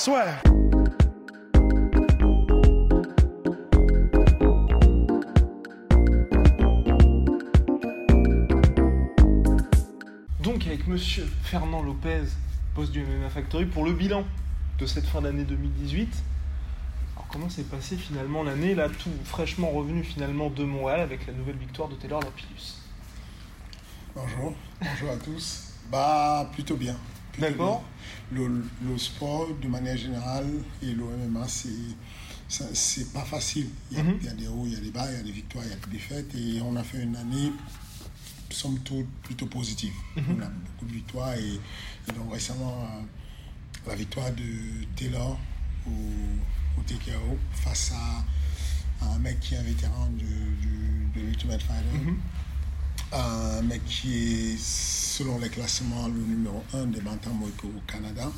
Swear. Donc avec monsieur Fernand Lopez, boss du MMA Factory, pour le bilan de cette fin d'année 2018. Alors comment s'est passé finalement l'année, là tout fraîchement revenu finalement de Montréal avec la nouvelle victoire de Taylor Lapillus Bonjour, bonjour à tous. Bah plutôt bien. D'accord. Le, le sport de manière générale et le MMA c'est pas facile. Il y, a, Mhm. il y a des hauts, il y a des bas, il y a des victoires, il y a des défaites et on a fait une année somme toute plutôt positive. On a beaucoup de victoires et, et donc récemment la victoire de Taylor au, au TKO face à, à un mec qui est un vétéran de, l'Ultimate Fighter un mec qui est, selon les classements, le numéro 1 des bantamweight au Canada.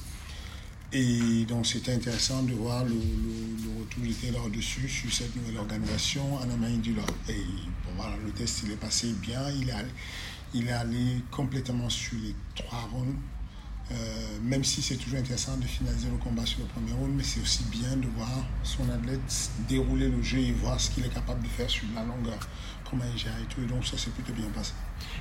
Et donc, c'était intéressant de voir le, le- le retour de Taylor dessus, sur cette nouvelle organisation en Amérique du Nord. Et voilà, le test, il est passé bien. Il est allé, il est allé complètement sur les trois rounds. Euh, même si c'est toujours intéressant de finaliser le combat sur le premier round, mais c'est aussi bien de voir son athlète dérouler le jeu et voir ce qu'il est capable de faire sur la longueur, comment il gère et tout. Et donc ça s'est plutôt bien passé.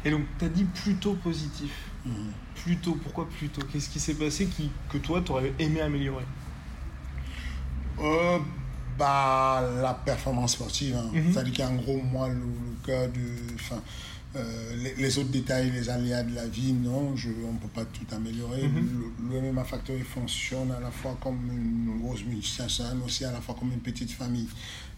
Et donc tu as dit plutôt positif. Mhm. Plutôt, pourquoi plutôt? Qu'est-ce qui s'est passé qui, que toi tu aurais aimé améliorer? Euh, bah, la performance sportive. hein. Mhm. C'est-à-dire qu'en gros, moi, le, le cas de. Enfin, euh, les, les autres détails, les aléas de la vie, non, je, on ne peut pas tout améliorer. Mhm. Le, le MMA Factory fonctionne à la fois comme une grosse multinationale, mais aussi à la fois comme une petite famille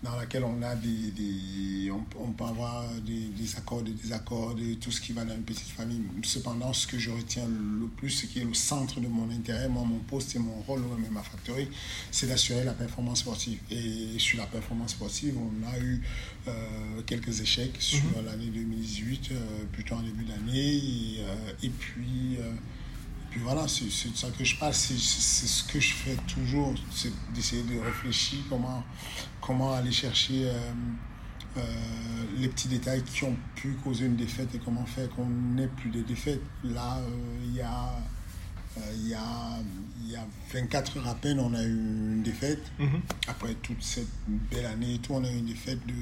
dans laquelle on a des. des on, on peut avoir des, des accords, des désaccords, de tout ce qui va dans une petite famille. Cependant, ce que je retiens le plus, ce qui est le centre de mon intérêt, moi, mon poste et mon rôle au MMA Factory, c'est d'assurer la performance sportive. Et sur la performance sportive, on a eu euh, quelques échecs sur l'année 2018, euh, plutôt en début d'année. Et, euh, et puis. euh, puis voilà, c'est de ça que je parle, c'est c'est ce que je fais toujours, c'est d'essayer de réfléchir comment, comment aller chercher les petits détails qui ont pu causer une défaite et comment faire qu'on n'ait plus de défaites. Là, il y a... Il y, a, il y a 24 heures à peine, on a eu une défaite. Après toute cette belle année et tout, on a eu une défaite de,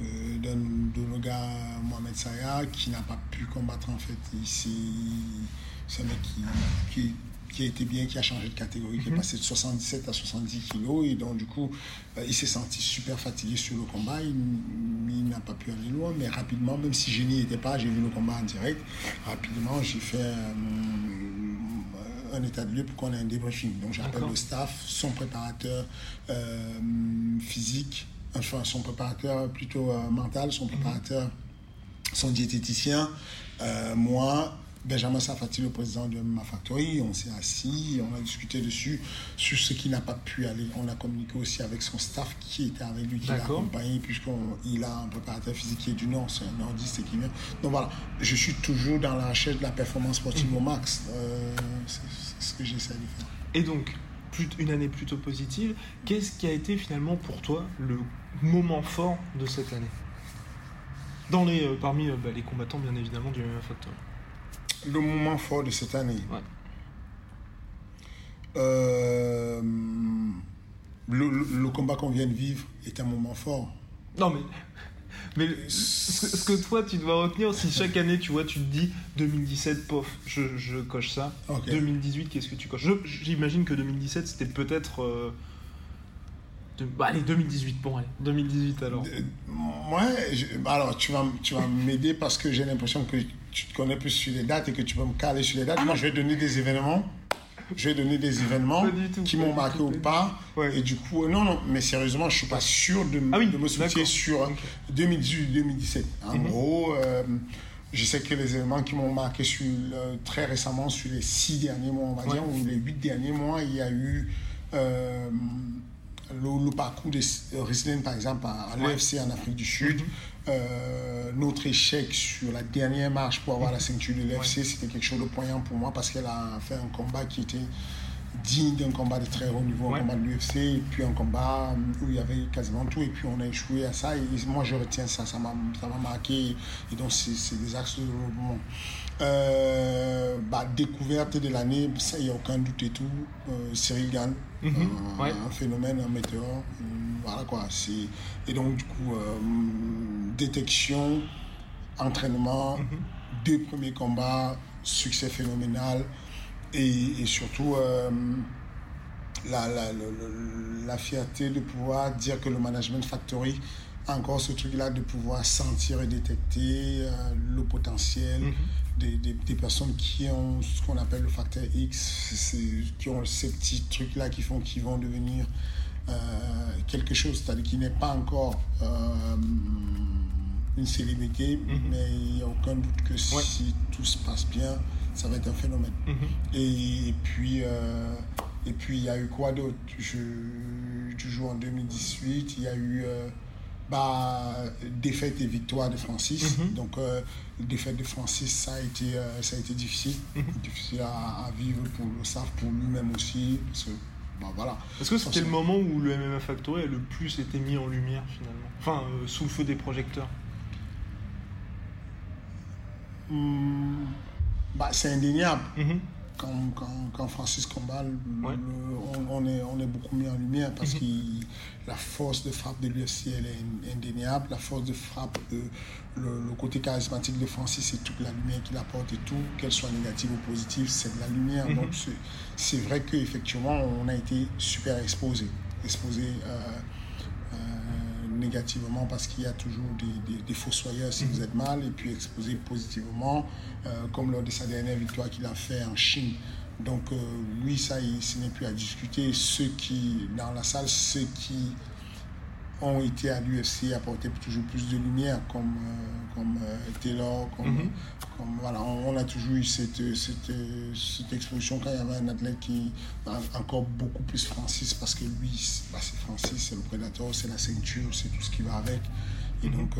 d'un de nos gars, Mohamed Saya, qui n'a pas pu combattre en fait. C'est un mec qui, qui, qui a été bien, qui a changé de catégorie, qui est passé de 77 à 70 kilos. Et donc, du coup, euh, il s'est senti super fatigué sur le combat. Il, il n'a pas pu aller loin, mais rapidement, même si je n'y étais pas, j'ai vu le combat en direct. Rapidement, j'ai fait euh, un état de lieu pour qu'on ait un débriefing. Donc, j'appelle le staff, son préparateur euh, physique, son préparateur plutôt euh, mental, son préparateur son diététicien, euh, moi, Benjamin Safati, le président de ma factory, on s'est assis, on a discuté dessus, sur ce qui n'a pas pu aller. On a communiqué aussi avec son staff qui était avec lui, qui l'a accompagné, puisqu'il a un préparateur physique qui est du Nord, c'est un nordiste qui vient. Donc voilà, je suis toujours dans la recherche de la performance sportive au max. Euh, c'est c'est ce que j'essaie de faire. Et donc, plus- une année plutôt positive. Qu'est-ce qui a été finalement pour toi le moment fort de cette année? Dans les, euh, Parmi euh, bah, les combattants, bien évidemment, du MMA Factory. Le moment fort de cette année. Ouais. Euh, le- le combat qu'on vient de vivre est un moment fort. Non, mais. Mais ce que, toi tu dois retenir, si chaque année tu vois, tu te dis 2017, pof, je, je coche ça. Ok. 2018, qu'est-ce que tu coches? J'imagine que 2017 c'était peut-être. euh, de- bah, allez, 2018, bon, allez, 2018 alors. Euh, Ouais, je- bah alors tu vas, tu vas m'aider parce que j'ai l'impression que tu te connais plus sur les dates et que tu peux me caler sur les dates. Moi, je vais donner des événements. Je vais donner des événements tout, qui m'ont marqué ou pas. Ouais. Et du coup, non, non, mais sérieusement, je suis pas sûr de, Ah oui, de me soucier sur Ok. 2018-2017. En Mhm. gros, euh, je sais que les éléments qui m'ont marqué sur très récemment, sur les six derniers mois, on va dire, ou les huit derniers mois, il y a eu euh, le, parcours de Riesling, par exemple, à, l'UFC en Afrique du Sud. Mhm. Euh, notre échec sur la dernière marche pour avoir la ceinture de l'UFC, c'était quelque chose de poignant pour moi parce qu'elle a fait un combat qui était digne d'un combat de très haut niveau, un combat de l'UFC, et puis un combat où il y avait quasiment tout, et puis on a échoué à ça, et moi je retiens ça, ça m'a marqué, et donc c'est des axes de développement. Euh, bah, découverte de l'année, ça, il n'y a aucun doute et tout, euh, Cyril Gann, mhm. un, phénomène, un météore, euh, voilà quoi, et donc du coup, détection, entraînement, mhm. deux premiers combats, succès phénoménal, et, surtout euh, la, la, la, fierté de pouvoir dire que le Management Factory a encore ce truc-là de pouvoir sentir et détecter euh, le potentiel mhm. des, des, personnes qui ont ce qu'on appelle le facteur X, qui ont ces petits trucs-là qui font qu'ils vont devenir euh, quelque chose, c'est-à-dire qui n'est pas encore une célébrité, mhm. mais il n'y a aucun doute que si tout se passe bien, ça va être un phénomène. Mhm. et, puis, euh, et puis, il y a eu quoi d'autre? Je, Toujours en 2018, il y a eu euh, bah, défaite et victoire de Francis. Mhm. Donc, euh, défaite de Francis, ça a été, ça a été difficile. Mhm. Difficile à, vivre pour le staff, pour lui-même aussi. Parce que, bah, voilà. Est-ce que c'était le moment où le MMA Factory a le plus été mis en lumière finalement? Enfin, sous le feu des projecteurs? Bah, c'est indéniable. Mhm. quand, quand, quand, Francis combat, on, est, on est beaucoup mis en lumière parce mhm. que la force de frappe de l'UFC, elle est indéniable. La force de frappe, de, le, côté charismatique de Francis, c'est toute la lumière qu'il apporte et tout, qu'elle soit négative ou positive, c'est de la lumière. Mhm. Donc, c'est vrai qu'effectivement, on a été super exposé. Exposé. Euh, négativement parce qu'il y a toujours des, des, fossoyeurs si vous êtes mal et puis exposé positivement euh, comme lors de sa dernière victoire qu'il a fait en Chine. Donc euh, lui, ça, ce n'est plus à discuter. Ceux qui, dans la salle, ceux qui ont été à l'UFC apporter toujours plus de lumière, comme, euh, comme Taylor, comme, mhm. comme, voilà, on, a toujours eu cette, cette, cette, exposition quand il y avait un athlète qui, encore beaucoup plus Francis, parce que lui, bah, c'est Francis, c'est le prédateur, c'est la ceinture, c'est tout ce qui va avec. Et mhm. donc,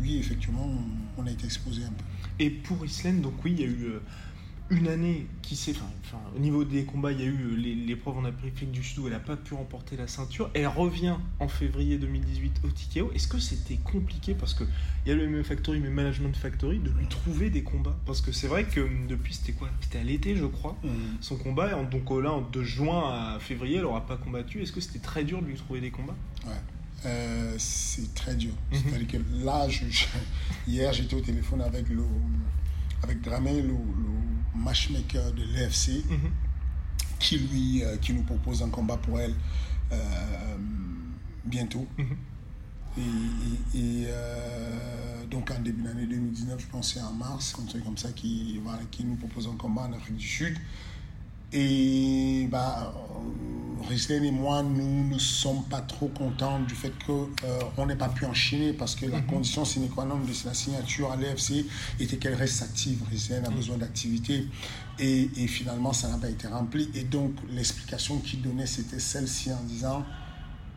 oui, effectivement, on, a été exposé un peu. Et pour Island, donc oui, il y a eu une année qui s'est. Enfin, au niveau des combats, il y a eu l'épreuve en Afrique du Sud où elle n'a pas pu remporter la ceinture. Elle revient en février 2018 au TKO. Est-ce que c'était compliqué parce qu'il y a le même Factory, mais Management Factory, de lui trouver des combats? Parce que c'est vrai que depuis, c'était quoi? C'était à l'été, je crois, mm. son combat. Donc là, de juin à février, elle n'aura pas combattu. Est-ce que c'était très dur de lui trouver des combats? Ouais. Euh, c'est très dur. Mm-hmm. C'est-à-dire que là, hier, j'étais au téléphone avec le avec Dramé, le, matchmaker de l'EFC, mhm. qui, lui, euh, qui nous propose un combat pour elle euh, bientôt. Mhm. Et, euh, donc en début d'année 2019, je pensais en mars, un truc comme ça, qui, voilà, qui nous propose un combat en Afrique du Sud. Et bah, Riesling et moi, nous ne sommes pas trop contents du fait qu'on euh, n'ait pas pu enchaîner parce que la mhm. condition sine qua non de la signature à l'EFC était qu'elle reste active. Riesling a mhm. besoin d'activité et, et, finalement, ça n'a pas été rempli. Et donc, l'explication qu'il donnait, c'était celle-ci en disant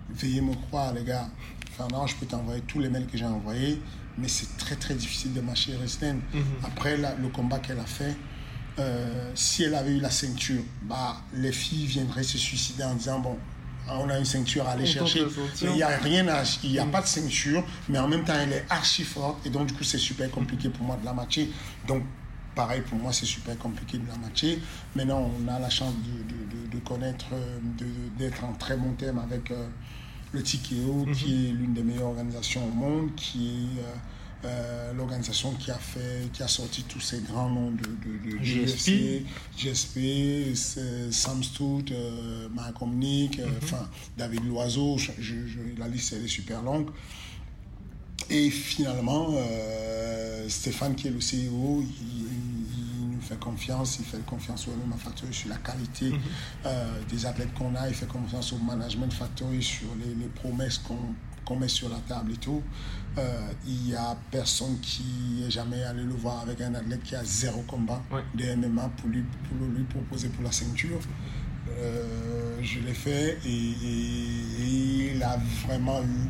Veuillez me croire, les gars. Fernand, je peux t'envoyer tous les mails que j'ai envoyés, mais c'est très très difficile de marcher Riesling. Mhm. Après le combat qu'elle a fait, euh, si elle avait eu la ceinture, bah, les filles viendraient se suicider en disant bon, on a une ceinture à aller chercher. Il n'y a rien, il n'y a mm. pas de ceinture, mais en même temps, elle est archi forte et donc du coup, c'est super compliqué pour moi de la matcher. Donc, pareil, pour moi, c'est super compliqué de la matcher. Maintenant, on a la chance de, de, connaître, d'être en très bon terme avec euh, le TKO, mm-hmm. qui est l'une des meilleures organisations au monde, qui est. Euh, euh, l'organisation qui a fait, qui a sorti tous ces grands noms de, de, de GSP, GSP, Sam Stout, euh, euh, mhm. enfin David Loiseau, je, la liste elle est super longue. Et finalement, Stéphane qui est le CEO, il, nous fait confiance, il fait confiance au Management Factory sur la qualité mhm. des athlètes qu'on a, il fait confiance au Management Factory sur les, les promesses qu'on qu'on met sur la table et tout, euh, il y a personne qui est jamais allé le voir avec un athlète qui a zéro combat de MMA pour lui, pour lui proposer pour la ceinture. Euh, je l'ai fait et, il a vraiment eu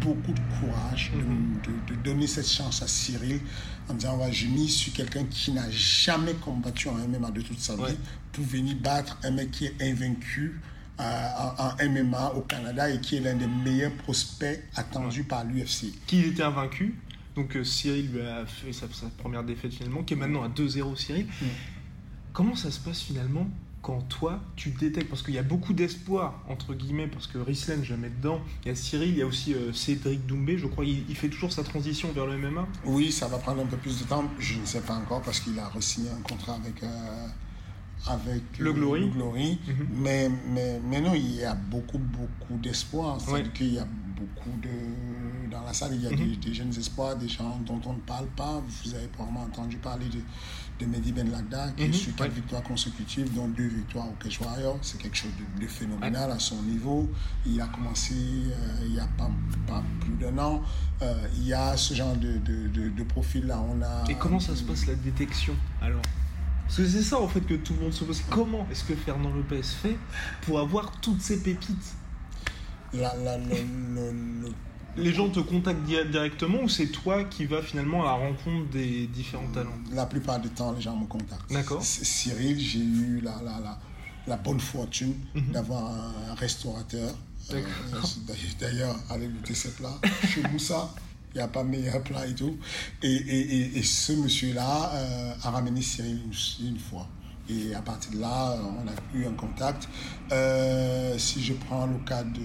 beaucoup de courage de, de, donner cette chance à Cyril en disant ouais, je mise sur quelqu'un qui n'a jamais combattu en MMA de toute sa vie pour venir battre un mec qui est invaincu euh, en, MMA au Canada et qui est l'un des meilleurs prospects attendus par l'UFC. Qui était invaincu. Donc euh, Cyril lui a fait sa, première défaite finalement, qui est maintenant à 2-0 Cyril. Comment ça se passe finalement quand toi, tu détectes, parce qu'il y a beaucoup d'espoir, entre guillemets, parce que Rislen, je mets dedans, il y a Cyril, il y a aussi euh, Cédric Doumbé, je crois, il, fait toujours sa transition vers le MMA Oui, ça va prendre un peu plus de temps, je ne sais pas encore, parce qu'il a re-signé un contrat avec... Euh, avec le Glory, mhm. mais, mais, mais non, il y a beaucoup, beaucoup d'espoir. C'est-à-dire qu'il y a beaucoup de... Dans la salle, il y a mhm. des, jeunes espoirs, des gens dont on ne parle pas. Vous avez probablement entendu parler de, de Mehdi Ben Lagda, qui est mhm. sur quatre victoires consécutives, dont deux victoires au Warrior. C'est quelque chose de, phénoménal à son niveau. Il a commencé euh, il n'y a pas, pas plus d'un an. Euh, il y a ce genre de, de, profil-là. On a, Et comment ça se passe la détection alors? Parce que c'est ça en fait que tout le monde se pose. Comment est-ce que Fernand Lopez fait pour avoir toutes ces pépites les gens te contactent directement ou c'est toi qui vas finalement à la rencontre des différents talents? La plupart du temps, les gens me contactent. D'accord. Cyril, j'ai eu la, la, la, bonne fortune mhm. d'avoir un restaurateur. Euh, d'ailleurs, allez goûter ce plat chez Moussa. Il n'y a pas meilleur plat et tout. Et, et, et, ce monsieur-là euh, a ramené Cyril une, fois. Et à partir de là, on a eu un contact. Euh, si je prends le cas de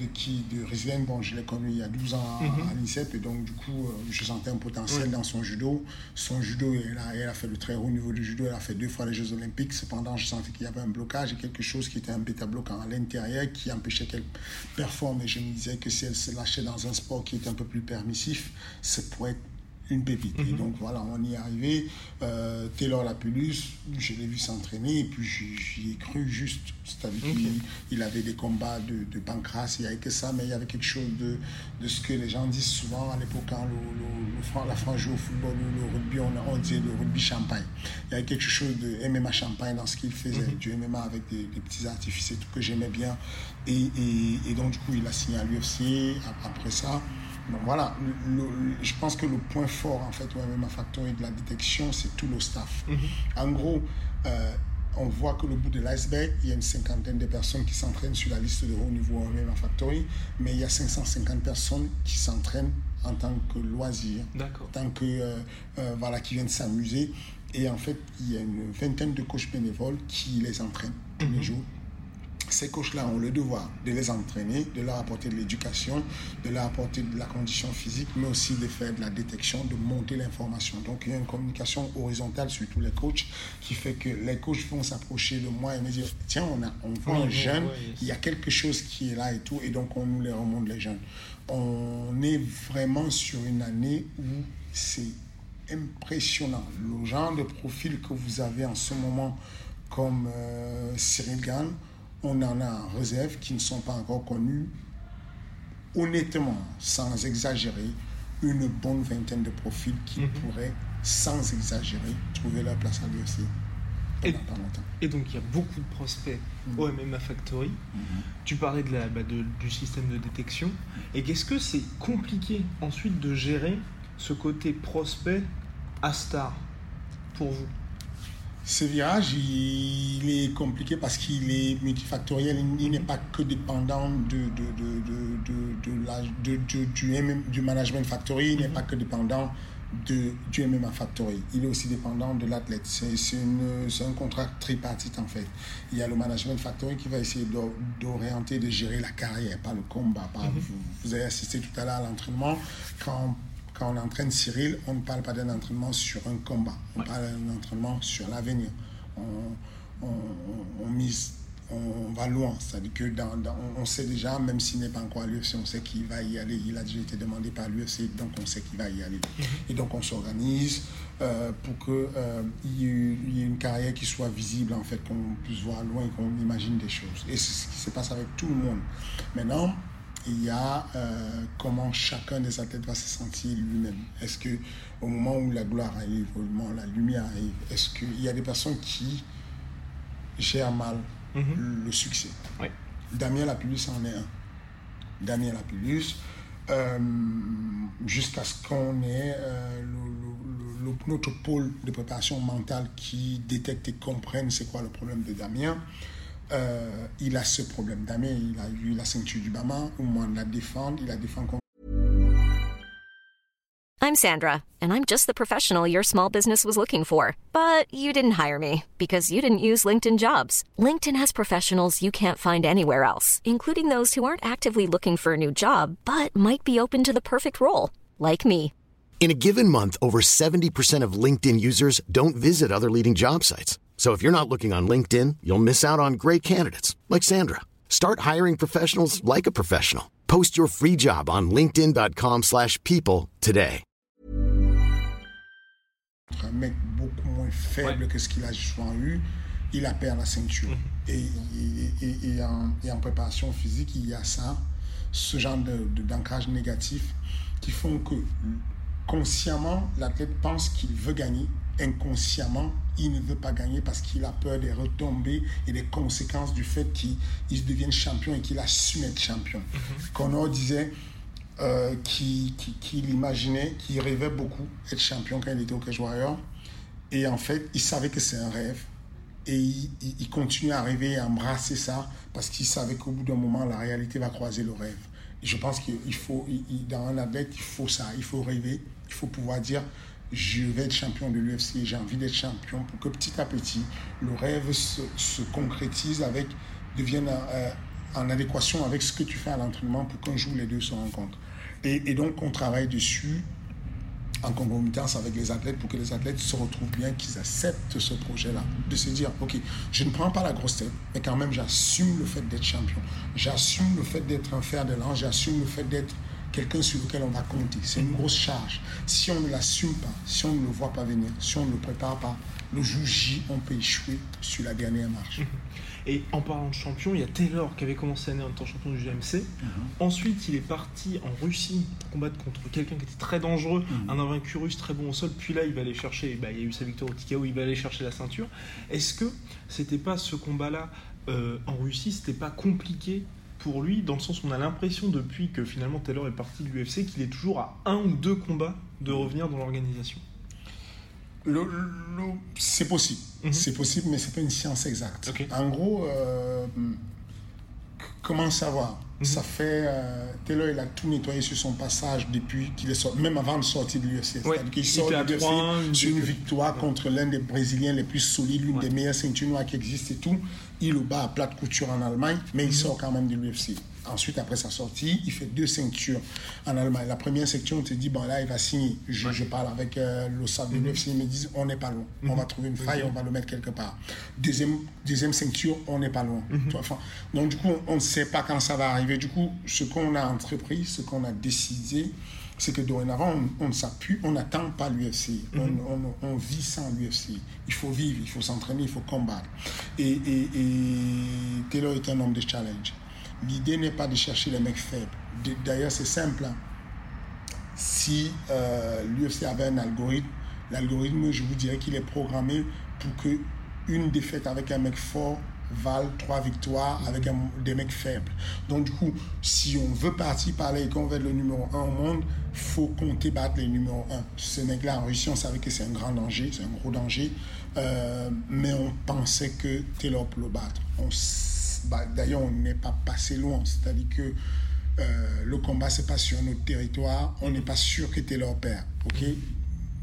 de qui de Rizlen, bon, je l'ai connu il y a 12 ans à, mhm. l'INSEP et donc du coup, euh, je sentais un potentiel dans son judo. Son judo, elle a, elle a fait le très haut niveau du judo, elle a fait deux fois les Jeux Olympiques. Cependant, je sentais qu'il y avait un blocage et quelque chose qui était un bêta-bloquant à l'intérieur qui empêchait qu'elle performe. Et je me disais que si elle se lâchait dans un sport qui était un peu plus permissif, ça pourrait être une pépite. Et mhm. donc voilà, on y est arrivé. Euh, Taylor Lapulus, je l'ai vu s'entraîner et puis j'y ai cru juste. C'est-à-dire qu'il avait des combats de, de pancras, il n'y avait que ça, mais il y avait quelque chose de, de ce que les gens disent souvent à l'époque quand le, le, la France joue au football ou le rugby, on, on disait le rugby champagne. Il y avait quelque chose de MMA champagne dans ce qu'il faisait, mhm. du MMA avec des, petits artifices et tout que j'aimais bien. Et, et, et, donc du coup, il a signé à l'UFC après ça voilà, je pense que le point fort en fait au MMA Factory de la détection, c'est tout le staff. Mhm. En gros, euh, on voit que le bout de l'iceberg, il y a une cinquantaine de personnes qui s'entraînent sur la liste de haut niveau au MMA Factory, mais il y a 550 personnes qui s'entraînent en tant que loisir, en tant que euh, euh, voilà, qui viennent s'amuser. Et en fait, il y a une vingtaine de coachs bénévoles qui les entraînent tous les mhm. jours ces coachs-là ont le devoir de les entraîner, de leur apporter de l'éducation, de leur apporter de la condition physique, mais aussi de faire de la détection, de monter l'information. Donc il y a une communication horizontale sur tous les coachs qui fait que les coachs vont s'approcher de moi et me dire tiens, on, a, on voit un jeune, il y a quelque chose qui est là et tout, et donc on nous les remonte les jeunes. On est vraiment sur une année où c'est impressionnant. Le genre de profil que vous avez en ce moment comme euh, Cyril Gann, on en a en réserve qui ne sont pas encore connus. Honnêtement, sans exagérer, une bonne vingtaine de profils qui mhm. pourraient, sans exagérer, trouver leur place à l'UFC. Et, et, donc il y a beaucoup de prospects mhm. au MMA Factory. Mhm. Tu parlais de la, bah, du système de détection. Et qu'est-ce que c'est compliqué ensuite de gérer ce côté prospect à star pour vous? Ce virage, il, est compliqué parce qu'il est multifactoriel. Il, n'est pas que dépendant de, de, du, management factory, il n'est pas que dépendant de, du MMA Factory. Il est aussi dépendant de l'athlète. C'est un contrat tripartite en fait. Il y a le Management Factory qui va essayer d'orienter, de gérer la carrière, pas le combat. Mhm. vous, vous, avez assisté tout à l'heure à l'entraînement. Quand quand on entraîne Cyril, on ne parle pas d'un entraînement sur un combat, on parle d'un entraînement sur l'avenir. On, mise, on va loin, c'est-à-dire que dans, on sait déjà, même s'il n'est pas encore à l'UFC, on sait qu'il va y aller. Il a déjà été demandé par l'UFC, donc on sait qu'il va y aller. Mhm. Et donc on s'organise euh, pour qu'il euh, y, ait une carrière qui soit visible, en fait, qu'on puisse voir loin, qu'on imagine des choses. Et c'est ce qui se passe avec tout le monde. Maintenant, il y a euh, comment chacun des athlètes va se sentir lui-même. Est-ce que au moment où la gloire arrive, au moment où la lumière arrive, est-ce qu'il y a des personnes qui gèrent mal Mhm. le succès? Oui. Damien Lapillus en est un. Damien Lapillus, euh, jusqu'à ce qu'on ait euh, le- le- le- notre pôle de préparation mentale qui détecte et comprenne c'est quoi le problème de Damien. Euh, il a ce problème. Damien, il a eu la ceinture du Bama, au moins la défendre, il la défend contre I'm Sandra, and I'm just the professional your small business was looking for. But you didn't hire me because you didn't use LinkedIn jobs. LinkedIn has professionals you can't find anywhere else, including those who aren't actively looking for a new job but might be open to the perfect role, like me. In a given month, over 70% of LinkedIn users don't visit other leading job sites. So if you're not looking on LinkedIn, you'll miss out on great candidates like Sandra. Start hiring professionals like a professional. Post your free job on linkedin.com/people slash people today. un mec beaucoup moins faible Ouais. que ce qu'il a souvent eu, il a perdu la ceinture. Et, et, et- et en, et en préparation physique, il y a ça, ce genre de- de- d'ancrage négatif qui font que consciemment, l'athlète pense qu'il veut gagner. Inconsciemment, il ne veut pas gagner parce qu'il a peur des retombées et des conséquences du fait qu'il il devienne champion et qu'il assume être champion. Connor disait euh, qu'il imaginait, qu'il rêvait beaucoup être champion quand il était au Cage Warrior. Et en fait, il savait que c'est un rêve. Et il, il- il continue à rêver et à embrasser ça parce qu'il savait qu'au bout d'un moment, la réalité va croiser le rêve. Et je pense qu'il faut, il- dans un athlète, il faut ça. Il faut rêver. Il faut pouvoir dire je vais être champion de l'UFC, j'ai envie d'être champion pour que petit à petit, le rêve se, se concrétise avec, devienne euh, en adéquation avec ce que tu fais à l'entraînement pour qu'un jour les deux se rencontrent. Et, et donc, on travaille dessus en concomitance avec les athlètes pour que les athlètes se retrouvent bien, qu'ils acceptent ce projet-là. De se dire, OK, je ne prends pas la grosse tête, mais quand même, j'assume le fait d'être champion. J'assume le fait d'être un fer de lance, j'assume le fait d'être quelqu'un sur lequel on va compter. C'est une grosse charge. Si on ne l'assume pas, si on ne le voit pas venir, si on ne le prépare pas, le jour J, on peut échouer sur la dernière marche. Et en parlant de champion, il y a Taylor qui avait commencé l'année en tant que champion du GMC. Ensuite, il est parti en Russie pour combattre contre quelqu'un qui était très dangereux, un invaincu russe très bon au sol. Puis là, il va aller chercher, bah, il y a eu sa victoire au TKO, il va aller chercher la ceinture. Est-ce que c'était pas ce combat-là euh, en Russie, c'était pas compliqué pour lui, dans le sens où on a l'impression depuis que finalement Taylor est parti de l'UFC qu'il est toujours à un ou deux combats de revenir dans l'organisation Le- le- c'est possible. Mhm. C'est possible, mais c'est pas une science exacte. En gros, euh, comment savoir? Mhm. Ça fait. Euh, Taylor, il a tout nettoyé sur son passage depuis qu'il est sorti, même avant de sortir de l'UFC. Ouais. C'est-à-dire qu'il Il sort de l'UFC 3-1, une sur une victoire contre l'un des Brésiliens les plus solides, l'une Ouais. des meilleures ceintures noires qui existent et tout. Il le bat à plate couture en Allemagne, mais Mhm. il sort quand même de l'UFC. Ensuite, après sa sortie, il fait deux ceintures en Allemagne. La première ceinture, on te dit, bon là, il va signer. Je, je parle avec euh, Mhm. l'UFC, ils me disent, on n'est pas loin. On va trouver une faille, on va le mettre quelque part. Deuxième, deuxième ceinture, on n'est pas loin. Mhm. Enfin, donc, du coup, on ne sait pas quand ça va arriver. Du coup, ce qu'on a entrepris, ce qu'on a décidé, c'est que dorénavant, on, ne s'appuie, on n'attend pas l'UFC. On, on- on vit sans l'UFC. Il faut vivre, il faut s'entraîner, il faut combattre. Et, et, et Taylor est un homme de challenge. L'idée n'est pas de chercher les mecs faibles. D'ailleurs, c'est simple. hein. Si euh, l'UFC avait un algorithme, l'algorithme, je vous dirais qu'il est programmé pour que une défaite avec un mec fort valent trois victoires avec des mecs faibles. Donc du coup, si on veut partir par là et qu'on veut être le numéro un au monde, faut compter battre les numéros un. Ce mec-là en Russie, on savait que c'est un grand danger, c'est un gros danger, euh, mais on pensait que Taylor peut le battre. On D'ailleurs, on n'est pas passé loin, c'est-à-dire que euh, le combat, c'est pas sur notre territoire, on n'est pas sûr que perd, ok?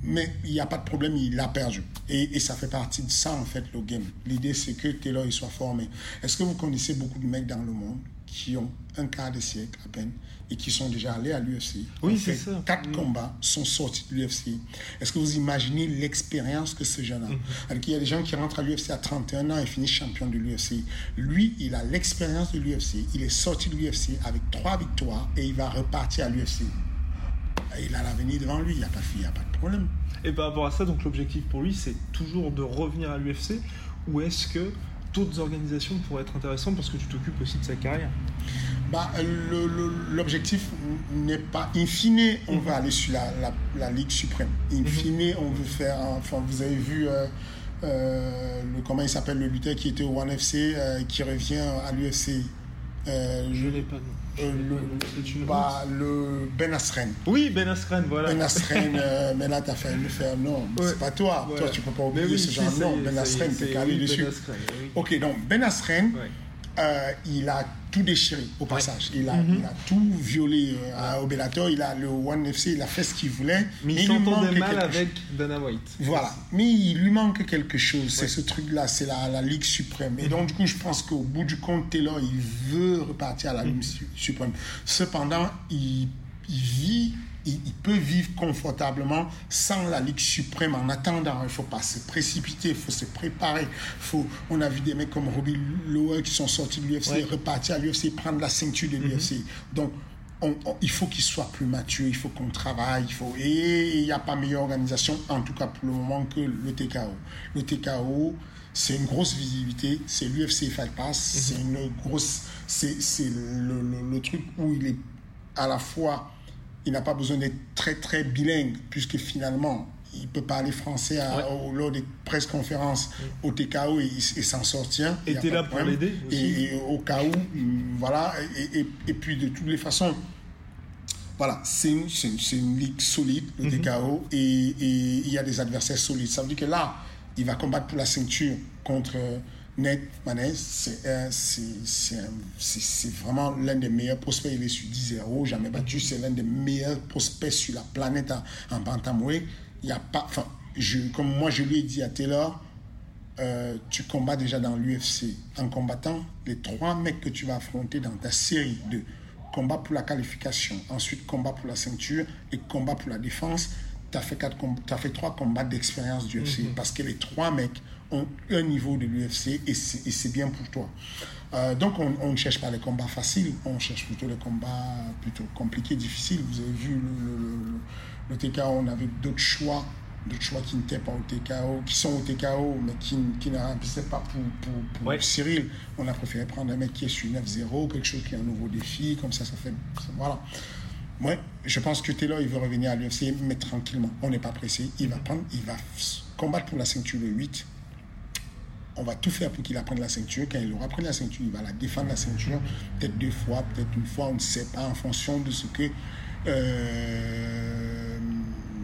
Mais il n'y a pas de problème, il a perdu. Et, ça fait partie de ça, en fait, le game. L'idée, c'est que Taylor soit formé. Est-ce que vous connaissez beaucoup de mecs dans le monde? Qui ont un quart de siècle à peine et qui sont déjà allés à l'UFC Oui, c'est ça. Quatre combats sont sortis de l'UFC. Est-ce que vous imaginez l'expérience que ce jeune a? Mm-hmm. Alors qu'il y a des gens qui rentrent à l'UFC à 31 ans et finissent champion de l'UFC. Lui, il a l'expérience de l'UFC. Il est sorti de l'UFC avec trois victoires et il va repartir à l'UFC. Il a l'avenir devant lui, il n'y a, pas- il y a pas de problème. Et par rapport à ça, donc l'objectif pour lui, c'est toujours de revenir à l'UFC ou est-ce que d'autres organisations pourraient être intéressantes parce que tu t'occupes aussi de sa carrière bah, L'objectif n'est pas. In fine, on va aller sur la, la, Ligue suprême. In fine, on veut faire. Enfin, vous avez vu. Euh, euh, le, comment il s'appelle le lutteur qui était au One FC euh, qui revient à l'UFC je n'ai pas euh, le, bah, le Ben Asren. Oui, Ben Asren, voilà. Ben Asren, mais là, tu as fait me faire non, c'est pas toi. Toi, tu peux pas oublier ce genre de nom. Ben Asren, t'es calé ben dessus. Ok, donc Ben Asren, euh, il a tout déchiré au passage. Il, a, mhm. il a tout violé euh, au Bellator. Il a le One FC, il a fait ce qu'il voulait. Mais, il s'entendait mal avec Dana White. Voilà. Mais il lui manque quelque chose. C'est ce truc-là, c'est la, la, Ligue suprême. Et mhm. donc, du coup, je pense qu'au bout du compte, Taylor, il veut repartir à la Ligue mhm. suprême. Cependant, il, il vit il, peut vivre confortablement sans la Ligue suprême en attendant. Il ne faut pas se précipiter, il faut se préparer. Faut, on a vu des mecs comme Robbie Lowe qui sont sortis de l'UFC, repartir à l'UFC, prendre la ceinture de l'UFC. Mhm. Donc, il faut qu'il soit plus mature, il faut qu'on travaille, il faut et il n'y a pas meilleure organisation, en tout cas pour le moment, que le TKO. Le TKO, c'est une grosse visibilité, c'est l'UFC Fight Pass, mhm. c'est une grosse, c'est le, le, truc où il est à la fois il n'a pas besoin d'être très très bilingue, puisque finalement, il peut parler français au, lors des presse conférences au TKO et, s'en sortir. Et tu es là pour l'aider et, au cas où, mm, voilà, et, puis de toutes les façons, voilà, c'est une, une, ligue solide, le mhm. TKO, et il y a des adversaires solides. Ça veut dire que là, il va combattre pour la ceinture contre Net Manez, c'est vraiment l'un des meilleurs prospects. Il est sur 10-0, jamais battu. C'est l'un des meilleurs prospects sur la planète en, en Il y a pas, enfin, je, comme moi je lui ai dit à Taylor, euh, tu combats déjà dans l'UFC. En combattant les trois mecs que tu vas affronter dans ta série de combat pour la qualification, ensuite combat pour la ceinture et combat pour la défense, tu as, as, fait trois combats d'expérience du UFC. Mhm. Parce que les trois mecs ont un niveau de l'UFC et c'est bien pour toi. Euh, donc on, ne cherche pas les combats faciles, on cherche plutôt les combats plutôt compliqués, difficiles. Vous avez vu le, le, TKO, on avait d'autres choix, d'autres choix qui n'étaient pas au TKO, qui sont au TKO, mais qui, qui ne remplissaient pas pour, pour, Cyril. On a préféré prendre un mec qui est sur 9-0, quelque chose qui est un nouveau défi, comme ça, ça fait... Voilà. Ouais, je pense que Taylor, il veut revenir à l'UFC, mais tranquillement. On n'est pas pressé. Il va prendre, il va combattre pour la ceinture le 8 on va tout faire pour qu'il apprenne la ceinture. Quand il aura pris la ceinture, il va la défendre la ceinture, peut-être deux fois, peut-être une fois, on ne sait pas, en fonction de ce que euh,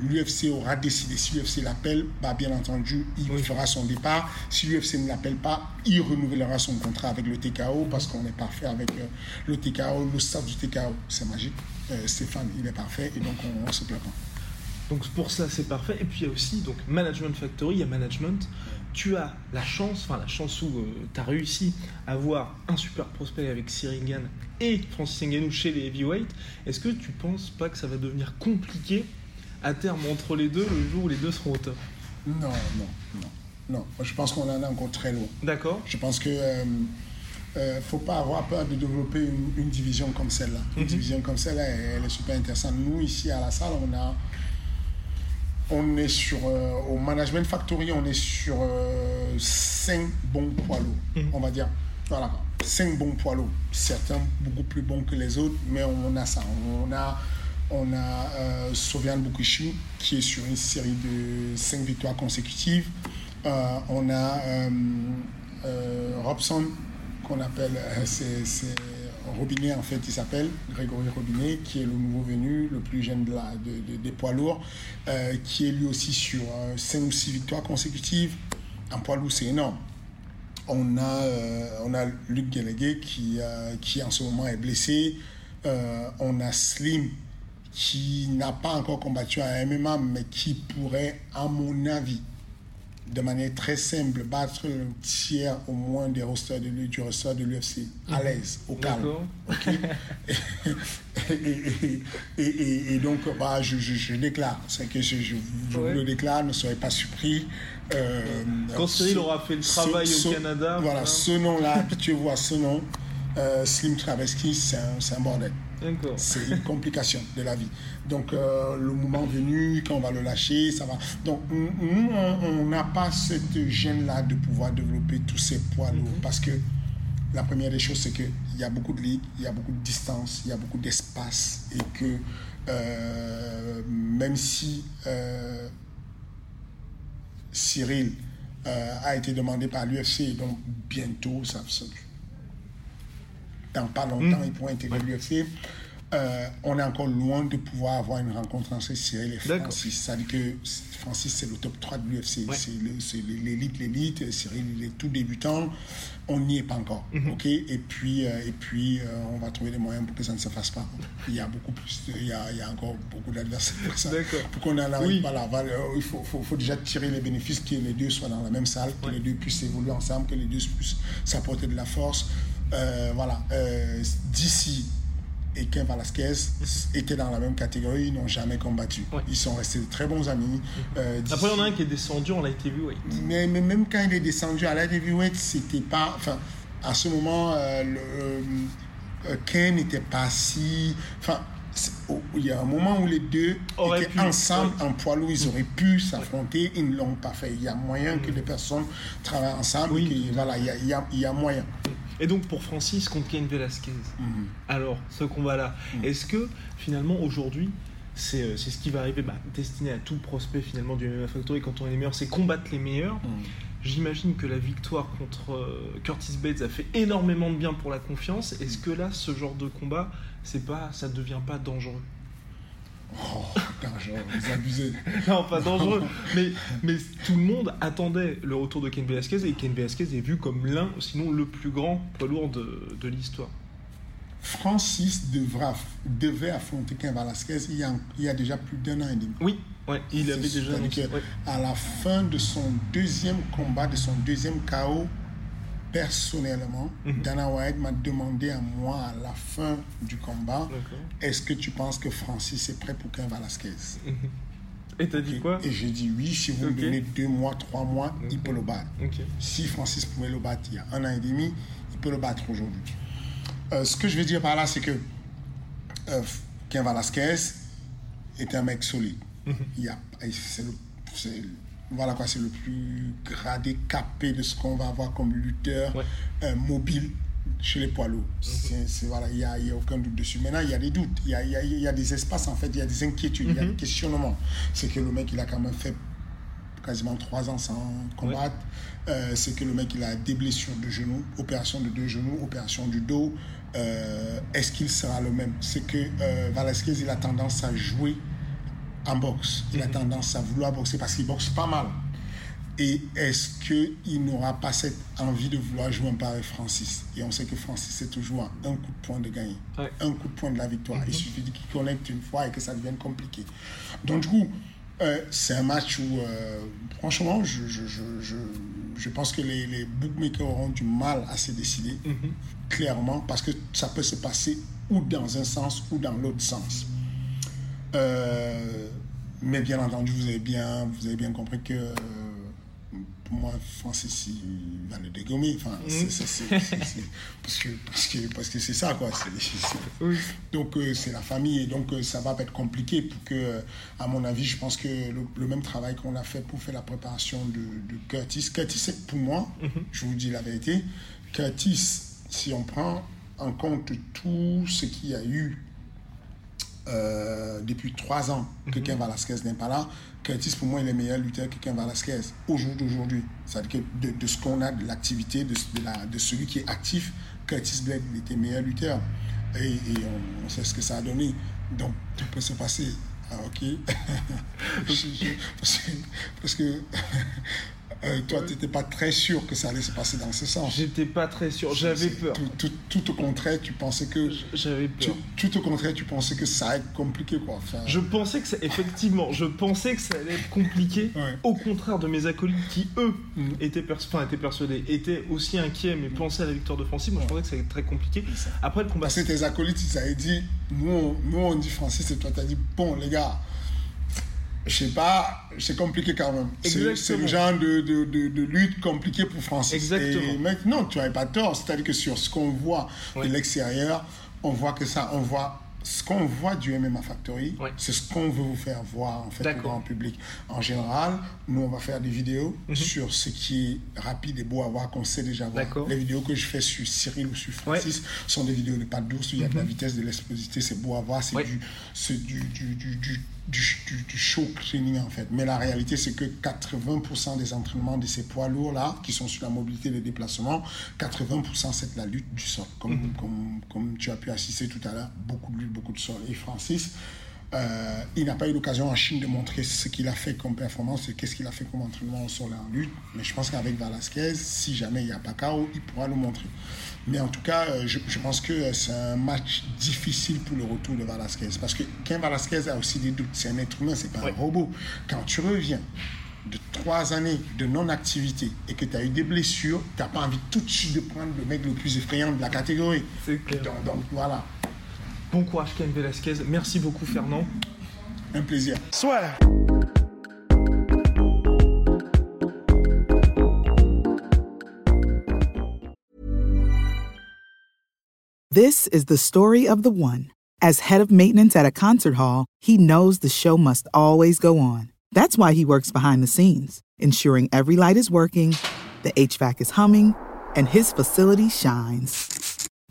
l'UFC aura décidé. Si l'UFC l'appelle, bah, bien entendu, il fera son départ. Si l'UFC ne l'appelle pas, il renouvellera son contrat avec le TKO parce qu'on est parfait avec euh, le TKO, le staff du TKO. C'est magique. Euh, Stéphane, il est parfait et donc on se plaint pas. Donc pour ça, c'est parfait. Et puis il y a aussi donc, Management Factory, il y a Management tu as la chance, enfin la chance où euh, tu as réussi à avoir un super prospect avec Siringan et Francis Ngannou chez les heavyweights, est-ce que tu penses pas que ça va devenir compliqué à terme entre les deux le jour où les deux seront au top? Non, non, non. Non, je pense qu'on en est encore très loin. D'accord. Je pense que euh, euh, faut pas avoir peur de développer une, division comme celle-là. Une mhm. division comme celle-là, elle, est super intéressante. Nous, ici à la salle, on a on est sur, euh, au Management Factory, on est sur 5 euh, bons poids lourds, mhm. on va dire. Voilà, 5 bons poids lourds. Certains beaucoup plus bons que les autres, mais on a ça. On a, on a euh, Sofiane qui est sur une série de 5 victoires consécutives. Euh, on a Robson, qu'on appelle, c'est Robinet, en fait, il s'appelle Grégory Robinet, qui est le nouveau venu, le plus jeune de la, des poids lourds, euh, qui est lui aussi sur 5 euh, ou 6 victoires consécutives. Un poids lourd, c'est énorme. On a, euh, on a Luc Guélégué qui, qui en ce moment est blessé. on a Slim qui n'a pas encore combattu à MMA, mais qui pourrait, à mon avis, de manière très simple, battre le tiers au moins des rosters de, du roster de l'UFC, à mhm. l'aise, au calme. et, donc, bah, je, je, déclare, c'est que je, je, le déclare, ne soyez pas surpris. Euh, Quand Cyril aura fait le travail au Canada. Voilà, ce nom-là, habituez-vous à ce nom. Euh, Slim Travesky, c'est un, un, bordel. C'est une complication de la vie. Donc, euh, le moment venu, quand on va le lâcher, ça va. Donc, nous, on n'a pas cette gêne-là de pouvoir développer tous ces poids lourds Mhm. parce que la première des choses, c'est qu'il y a beaucoup de ligues, il y a beaucoup de distance, il y a beaucoup d'espace et que euh, même si euh, Cyril a été demandé par l'UFC, donc bientôt, ça, ça- dans pas longtemps, Mm. il pourra intégrer l'UFC. Euh, on est encore loin de pouvoir avoir une rencontre entre Cyril et. Francis. C'est-à-dire que Francis, c'est le top 3 de l'UFC. Ouais. C'est l'élite, l'élite. Cyril, il est tout débutant. On n'y est pas encore. Mhm. ok? Et puis, euh, et puis euh, on va trouver des moyens pour que ça ne se fasse pas. Il y a beaucoup plus, de- il, y a, il y a encore beaucoup d'adversaires pour ça. Pour qu'on en arrive Oui. pas là. Il faut, faut, faut déjà tirer les bénéfices, que les deux soient dans la même salle, que Ouais. les deux puissent évoluer ensemble, que les deux puissent s'apporter de la force. Euh, voilà. Euh, D'ici et Ken Velasquez étaient dans la même catégorie, ils n'ont jamais combattu. Ouais. Ils sont restés de très bons amis. Euh, Après, il y en a un qui est descendu en light heavyweight. mais, mais même quand il est descendu à la heavyweight, c'était pas. Enfin, à ce moment, euh, le, euh, Ken n'était pas si. Enfin, oh, il y a un moment où les deux étaient pu, ensemble ouais. en poids lourd, ils auraient pu s'affronter, ils ne l'ont pas fait. Il y a moyen que les personnes travaillent ensemble, Oui. que, voilà, il y a, il y a- il y a moyen. Et donc pour Francis contre Cain Velasquez, Mhm. alors ce combat-là, est-ce que finalement aujourd'hui, c'est euh, ce qui va arriver, bah, destiné à tout prospect finalement du MMA Factory quand on est les meilleurs, c'est combattre les meilleurs. J'imagine que la victoire contre euh, Curtis Bates a fait énormément de bien pour la confiance. Est-ce que là, ce genre de combat, c'est pas, ça devient pas dangereux? Oh, vous abusez. Non, pas dangereux, mais, mais tout le monde attendait le retour de Ken Velasquez et Ken Velasquez est vu comme l'un, sinon le plus grand poids lourd de, de l'histoire. Francis devra, devait affronter Ken Velasquez il y, a, il y a déjà plus d'un an et demi. Oui, ouais, il avait déjà ouais. À la fin de son deuxième combat, de son deuxième KO, personnellement, Mhm. Dana White m'a demandé à moi à la fin du combat est-ce que tu penses que Francis est prêt pour Ken Velasquez? Et t'as dit quoi? Et j'ai dit oui, si vous me donnez deux mois, trois mois, il peut le battre. Si Francis pouvait le battre il y a un an et demi, il peut le battre aujourd'hui. Euh, ce que je veux dire par là, c'est que euh, Ken Velasquez est un mec solide. Et c'est le, voilà quoi, c'est le plus gradé, capé de ce qu'on va avoir comme lutteur Ouais. euh, mobile chez les poids lourds. C'est- c'est- voilà, il n'y a, y a aucun doute dessus. Maintenant, il y a des doutes, il y a, y a- y a des espaces, en fait, il y a des inquiétudes, il y a des questionnements. C'est que le mec, il a quand même fait quasiment trois ans sans combattre. Euh, c'est que le mec, il a des blessures de genoux, opération de deux genoux, opération du dos. Euh, Est-ce qu'il sera le même? C'est que euh, Velasquez, il a tendance à jouer en boxe. Il a tendance à vouloir boxer parce qu'il boxe pas mal. Et est-ce qu'il n'aura pas cette envie de vouloir jouer un avec Francis? Et on sait que Francis, c'est toujours un coup de poing de gagner, Ouais. un coup de poing de la victoire. Il suffit qu'il connecte une fois et que ça devienne compliqué. Donc, du coup, euh, c'est un match où, euh, franchement, je, je, je, je, pense que les, les bookmakers auront du mal à se décider, clairement, parce que ça peut se passer ou dans un sens ou dans l'autre sens. Euh, mais bien entendu, vous avez bien, vous avez bien compris que euh, pour moi, Francis, il va le dégommer. Enfin, c'est- parce que parce que parce que c'est ça quoi. Oui. donc euh, c'est la famille et donc euh, ça va pas être compliqué pour que, euh, à mon avis, je pense que le, le même travail qu'on a fait pour faire la préparation de, de Curtis. Curtis, pour moi, je vous dis la vérité, Curtis, si on prend en compte tout ce qu'il y a eu euh, depuis trois ans que Ken Velasquez n'est pas là, Curtis, pour moi, il est meilleur lutteur que Ken Velasquez au jour d'aujourd'hui. C'est-à-dire que de, de ce qu'on a, de l'activité, de, de, la, de celui qui est actif, Curtis Blake, il était meilleur lutteur. Et, et on, on sait ce que ça a donné. Donc, tout peut se passer. Ah, ok. parce que, parce que euh, toi, tu n'étais pas très sûr que ça allait se passer dans ce sens. J'étais pas très sûr, j'avais peur. Tout, tout- tout au contraire, tu pensais que. J'avais tu- peur. tout au contraire, tu pensais que ça allait être compliqué, quoi. Enfin, Je pensais que ça, effectivement, je pensais que ça allait être compliqué. Ouais. Au contraire de mes acolytes qui, eux, étaient, pers- enfin, étaient persuadés, étaient aussi inquiets, mais pensaient à la victoire de Francis. Moi, je pensais que ça allait être très compliqué. Après le combat, Parce que tes acolytes, ils avaient dit, nous, nous, on dit Francis, et toi, tu as dit, bon, les gars, je sais pas, c'est compliqué quand même. C'est le genre de, de, de, de lutte compliquée pour Francis. Exactement. Et maintenant, tu n'avais pas tort. C'est-à-dire que sur ce qu'on voit de l'extérieur, on voit que ça, on voit ce qu'on voit du MMA Factory, c'est ce qu'on veut vous faire voir en fait au grand public. En général, nous on va faire des vidéos Mhm. sur ce qui est rapide et beau à voir qu'on sait déjà voir. Les vidéos que je fais sur Cyril ou sur Francis sont des vidéos de pas où il y a de la vitesse, de l'explosivité, c'est beau à voir, c'est Mhm. Du, du, du, du, du, du, du- show training en fait. Mais la réalité, c'est que 80% des entraînements de ces poids lourds-là, qui sont sur la mobilité et les déplacements, 80% c'est de la lutte du sol. Comme, Mhm. comme, comme tu as pu assister tout à l'heure, beaucoup de lutte, beaucoup de sol. Et Francis, euh, il n'a pas eu l'occasion en Chine de montrer ce qu'il a fait comme performance et qu'est-ce qu'il a fait comme entraînement au sol et en lutte. Mais je pense qu'avec Velasquez, si jamais il n'y a pas KO, il pourra le montrer. Mais en tout cas, euh, je, je pense que euh, c'est un match difficile pour le retour de Velasquez. Parce que Ken Velasquez a aussi des doutes. C'est un être humain, c'est pas un robot. Quand tu reviens de trois années de non-activité et que tu as eu des blessures, tu n'as pas envie tout de suite de prendre le mec le plus effrayant de la catégorie. C'est clair. Donc, donc, voilà, Bon courage, Ken Velasquez. Merci beaucoup, Fernand. un plaisir. Soit. This is the story of the one. As head of maintenance at a concert hall, he knows the show must always go on. That's why he works behind the scenes, ensuring every light is working, the HVAC is humming, and his facility shines.